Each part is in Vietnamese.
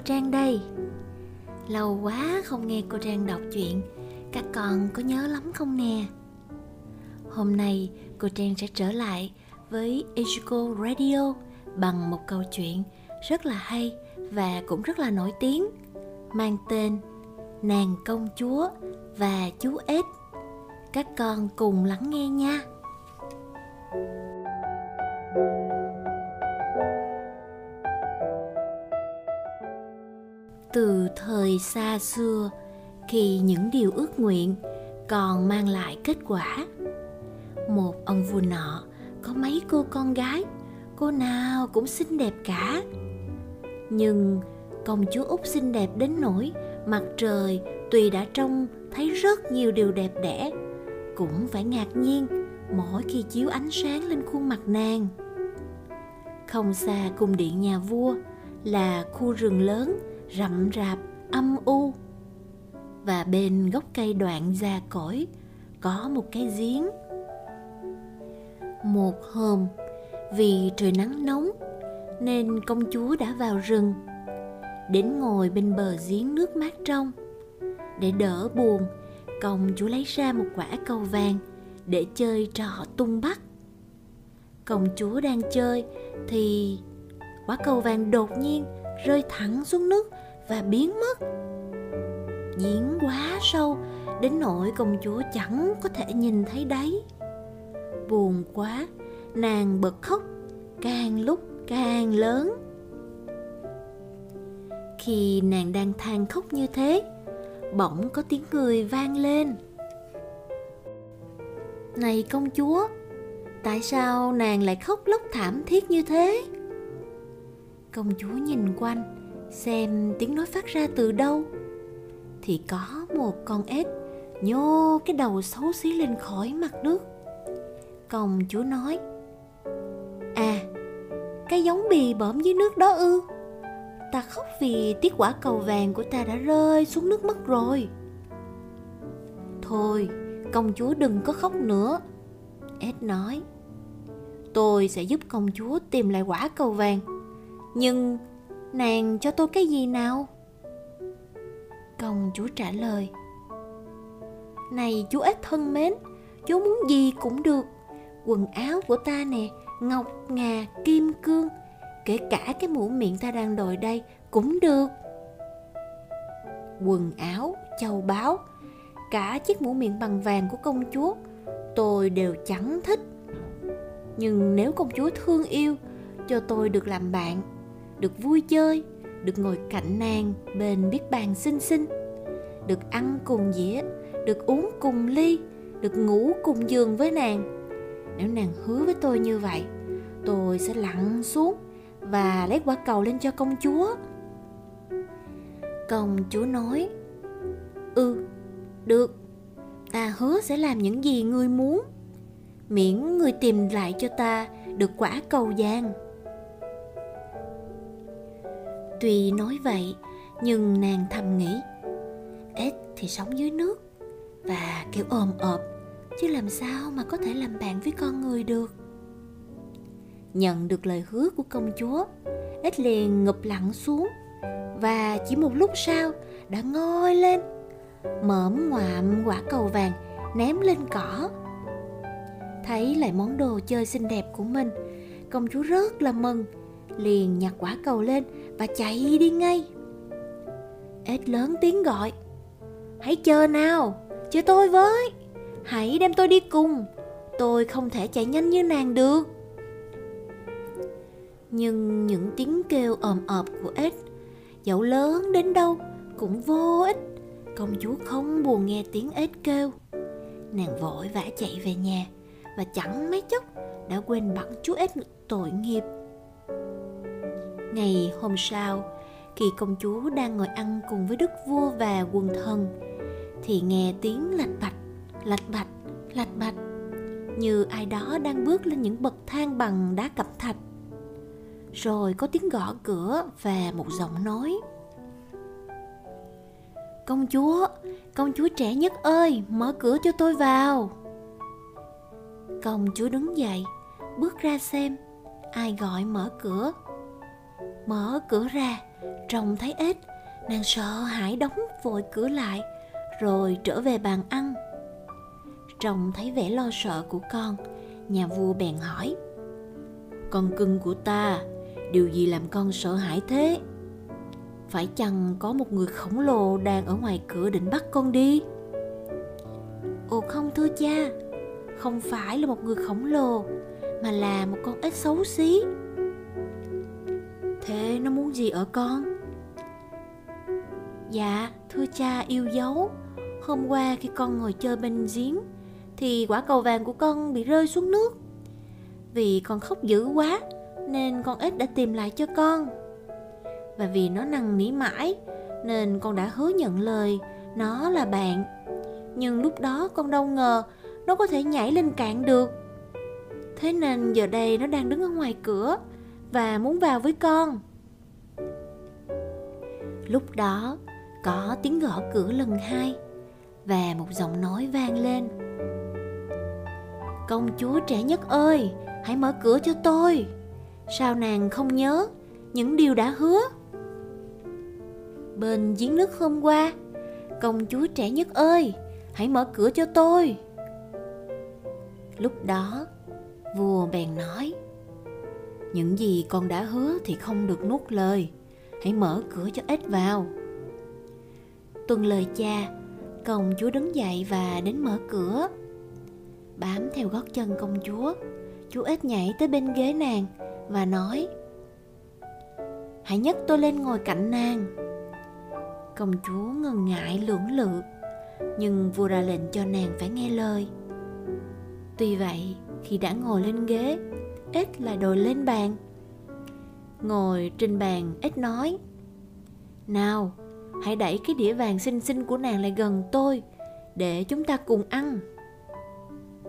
cô Trang đây. Lâu quá không nghe cô Trang đọc chuyện, Các con có nhớ lắm không nè? Hôm nay cô Trang sẽ trở lại với Ichigo Radio Bằng một câu chuyện rất là hay và cũng rất là nổi tiếng, Mang tên Nàng công chúa và chú ếch. Các con cùng lắng nghe nha. Từ thời xa xưa khi những điều ước nguyện còn mang lại kết quả. Một ông vua nọ có mấy cô con gái, cô nào cũng xinh đẹp cả. Nhưng công chúa út xinh đẹp đến nỗi mặt trời tuy đã trông thấy rất nhiều điều đẹp đẽ, cũng phải ngạc nhiên mỗi khi chiếu ánh sáng lên khuôn mặt nàng. Không xa cung điện nhà vua là khu rừng lớn rậm rạp, âm u. Và bên gốc cây đoạn già cỗi có một cái giếng. Một hôm, vì trời nắng nóng, nên công chúa đã vào rừng, đến ngồi bên bờ giếng nước mát trong. Để đỡ buồn, công chúa lấy ra một quả cầu vàng để chơi trò tung bắt. Công chúa đang chơi thì quả cầu vàng đột nhiên rơi thẳng xuống nước và biến mất. Giếng quá sâu, đến nỗi công chúa chẳng có thể nhìn thấy đáy buồn quá, nàng bật khóc, càng lúc càng lớn. Khi nàng đang than khóc như thế, bỗng có tiếng người vang lên. Này công chúa, tại sao nàng lại khóc lóc thảm thiết như thế? Công chúa nhìn quanh xem tiếng nói phát ra từ đâu. Thì có một con ếch nhô cái đầu xấu xí lên khỏi mặt nước. Công chúa nói à cái giống bì bõm dưới nước đó ư? Ta khóc vì tiết quả cầu vàng của ta đã rơi xuống nước mất rồi. Thôi, công chúa đừng có khóc nữa. Ếch nói, tôi sẽ giúp công chúa tìm lại quả cầu vàng. Nhưng nàng cho tôi cái gì nào? Công chúa trả lời. Này chú ếch thân mến chú muốn gì cũng được. Quần áo của ta nè ngọc ngà kim cương kể cả cái mũ miệng ta đang đội đây cũng được. Quần áo châu báu cả chiếc mũ miệng bằng vàng của công chúa tôi đều chẳng thích. Nhưng nếu công chúa thương yêu cho tôi được làm bạn được vui chơi, được ngồi cạnh nàng bên biết bàn xinh xinh, được ăn cùng dĩa, được uống cùng ly, được ngủ cùng giường với nàng. Nếu nàng hứa với tôi như vậy, tôi sẽ lặn xuống và lấy quả cầu lên cho công chúa. Công chúa nói ừ được, ta hứa sẽ làm những gì ngươi muốn. Miễn ngươi tìm lại cho ta được quả cầu vàng. Tuy nói vậy, nhưng nàng thầm nghĩ Ếch thì sống dưới nước Và kiểu ồm ộp Chứ làm sao mà có thể làm bạn với con người được? Nhận được lời hứa của công chúa Ếch liền ngụp lặn xuống Và chỉ một lúc sau đã ngoi lên Mởm ngoạm quả cầu vàng ném lên cỏ. Thấy lại món đồ chơi xinh đẹp của mình Công chúa rất là mừng liền nhặt quả cầu lên và chạy đi ngay. Ếch lớn tiếng gọi. Hãy chờ nào, chờ tôi với. Hãy đem tôi đi cùng. Tôi không thể chạy nhanh như nàng được. Nhưng những tiếng kêu ồm ộp của ếch, dẫu lớn đến đâu cũng vô ích. Công chúa không buồn nghe tiếng ếch kêu. Nàng vội vã chạy về nhà và chẳng mấy chốc đã quên bẵng chú ếch tội nghiệp. Ngày hôm sau, khi công chúa đang ngồi ăn cùng với đức vua và quần thần, thì nghe tiếng lạch bạch, lạch bạch, lạch bạch, như ai đó đang bước lên những bậc thang bằng đá cẩm thạch. Rồi có tiếng gõ cửa và một giọng nói. Công chúa, công chúa trẻ nhất ơi, mở cửa cho tôi vào. Công chúa đứng dậy, bước ra xem ai gọi mở cửa mở cửa ra, trông thấy ếch. Nàng sợ hãi đóng vội cửa lại, rồi trở về bàn ăn. Trông thấy vẻ lo sợ của con, nhà vua bèn hỏi, con cưng của ta, điều gì làm con sợ hãi thế? Phải chăng có một người khổng lồ đang ở ngoài cửa định bắt con đi? Ồ, không thưa cha, không phải là một người khổng lồ, mà là một con ếch xấu xí thế nó muốn gì ở con? Dạ thưa cha yêu dấu. Hôm qua khi con ngồi chơi bên giếng, thì quả cầu vàng của con bị rơi xuống nước. Vì con khóc dữ quá, nên con ếch đã tìm lại cho con. Và vì nó năn nỉ mãi, nên con đã hứa nhận lời, nó là bạn. Nhưng lúc đó con đâu ngờ, nó có thể nhảy lên cạn được. Thế nên giờ đây nó đang đứng ở ngoài cửa và muốn vào với con. Lúc đó, có tiếng gõ cửa lần hai và một giọng nói vang lên. Công chúa trẻ nhất ơi, hãy mở cửa cho tôi. Sao nàng không nhớ những điều đã hứa? Bên giếng nước hôm qua, công chúa trẻ nhất ơi, hãy mở cửa cho tôi. Lúc đó, vua bèn nói những gì con đã hứa thì không được nuốt lời. Hãy mở cửa cho ếch vào. Tuân lời cha, công chúa đứng dậy và đến mở cửa. Bám theo gót chân công chúa, chú ếch nhảy tới bên ghế nàng và nói, hãy nhấc tôi lên ngồi cạnh nàng. Công chúa ngần ngại lưỡng lự, nhưng vua ra lệnh cho nàng phải nghe lời. Tuy vậy, khi đã ngồi lên ghế ít là đồi lên bàn. Ngồi trên bàn ít nói, nào, hãy đẩy cái đĩa vàng xinh xinh của nàng lại gần tôi để chúng ta cùng ăn.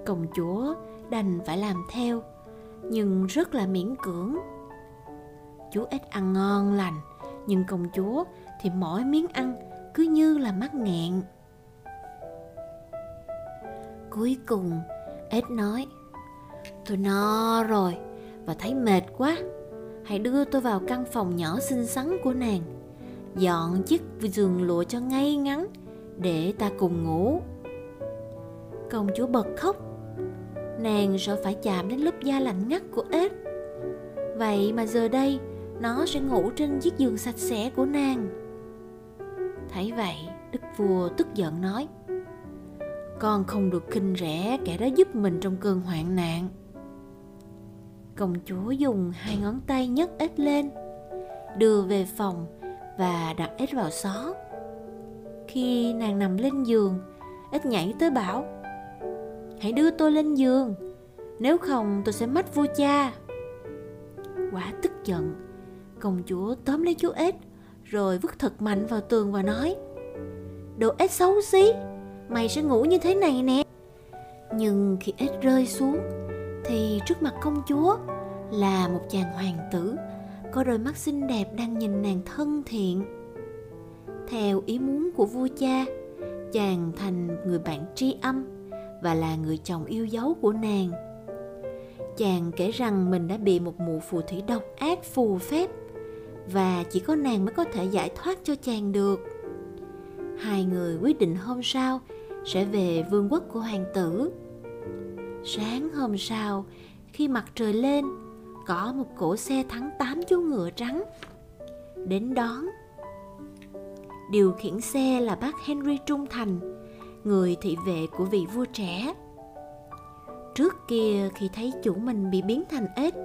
Công chúa đành phải làm theo, nhưng rất là miễn cưỡng. Chú ếch ăn ngon lành, nhưng công chúa thì mỗi miếng ăn, cứ như là mắc nghẹn. Cuối cùng ếch nói tôi no rồi, và thấy mệt quá. Hãy đưa tôi vào căn phòng nhỏ xinh xắn của nàng. Dọn chiếc giường lụa cho ngay ngắn, để ta cùng ngủ. Công chúa bật khóc. Nàng sợ phải chạm đến lớp da lạnh ngắt của ếch. Vậy mà giờ đây, nó sẽ ngủ trên chiếc giường sạch sẽ của nàng. Thấy vậy, đức vua tức giận nói, con không được khinh rẻ kẻ đó giúp mình trong cơn hoạn nạn công chúa dùng hai ngón tay nhấc ếch lên, đưa về phòng và đặt ếch vào xó. Khi nàng nằm lên giường, ếch nhảy tới bảo, hãy đưa tôi lên giường, nếu không tôi sẽ mất vua cha. Quả tức giận, công chúa tóm lấy chú ếch, rồi vứt thật mạnh vào tường và nói, đồ ếch xấu xí, mày sẽ ngủ như thế này nè. Nhưng khi ếch rơi xuống thì trước mặt công chúa là một chàng hoàng tử, có đôi mắt xinh đẹp đang nhìn nàng thân thiện. Theo ý muốn của vua cha, chàng thành người bạn tri âm và là người chồng yêu dấu của nàng. Chàng kể rằng mình đã bị một mụ phù thủy độc ác phù phép và chỉ có nàng mới có thể giải thoát cho chàng được. Hai người quyết định hôm sau sẽ về vương quốc của hoàng tử sáng hôm sau, khi mặt trời lên, có một cỗ xe thắng tám chú ngựa trắng. Đến đón, điều khiển xe là bác henry trung thành, người thị vệ của vị vua trẻ. Trước kia, khi thấy chủ mình bị biến thành ếch,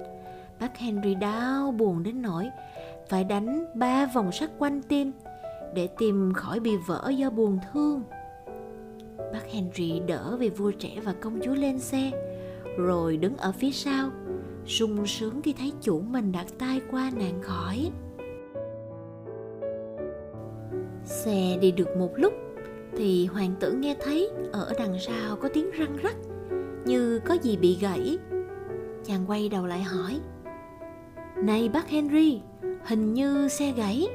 bác henry đau buồn đến nỗi phải đánh ba vòng sắt quanh tim để tìm khỏi bị vỡ do buồn thương bác henry đỡ về vua trẻ và công chúa lên xe, rồi đứng ở phía sau. Sung sướng khi thấy chủ mình đặt tay qua nạn khỏi xe đi được một lúc, thì hoàng tử nghe thấy ở đằng sau có tiếng răng rắc, như có gì bị gãy. Chàng quay đầu lại hỏi, này bác henry, hình như xe gãy.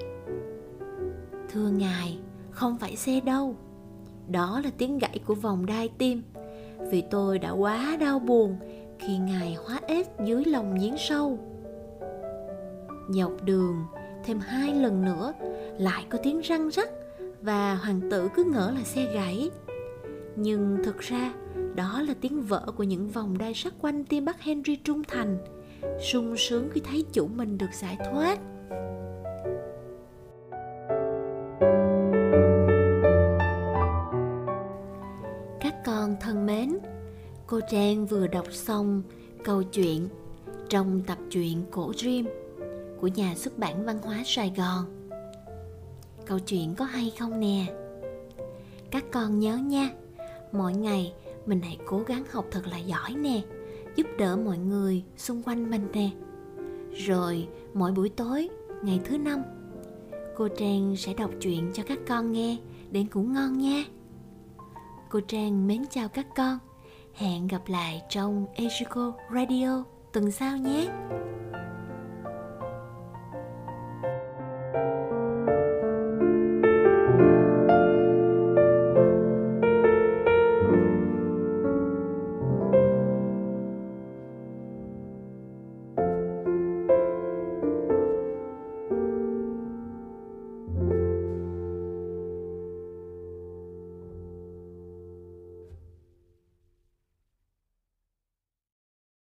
Thưa ngài, không phải xe đâu đó là tiếng gãy của vòng đai tim. Vì tôi đã quá đau buồn khi ngài hóa ếch dưới lòng giếng sâu. Dọc đường, thêm hai lần nữa, lại có tiếng răng rắc và hoàng tử cứ ngỡ là xe gãy. Nhưng thực ra, đó là tiếng vỡ của những vòng đai sắt quanh tim bác henry trung thành, sung sướng khi thấy chủ mình được giải thoát. Con thân mến cô trang vừa đọc xong câu chuyện trong tập truyện cổ Dream của nhà xuất bản văn hóa Sài Gòn. Câu chuyện có hay không nè? Các con nhớ nha, mỗi ngày mình hãy cố gắng học thật là giỏi nè, giúp đỡ mọi người xung quanh mình nè. Rồi mỗi buổi tối, ngày thứ năm, cô Trang sẽ đọc truyện cho các con nghe để ngủ ngon nha. Cô Trang mến chào các con. Hẹn gặp lại trong Ejiko Radio tuần sau nhé.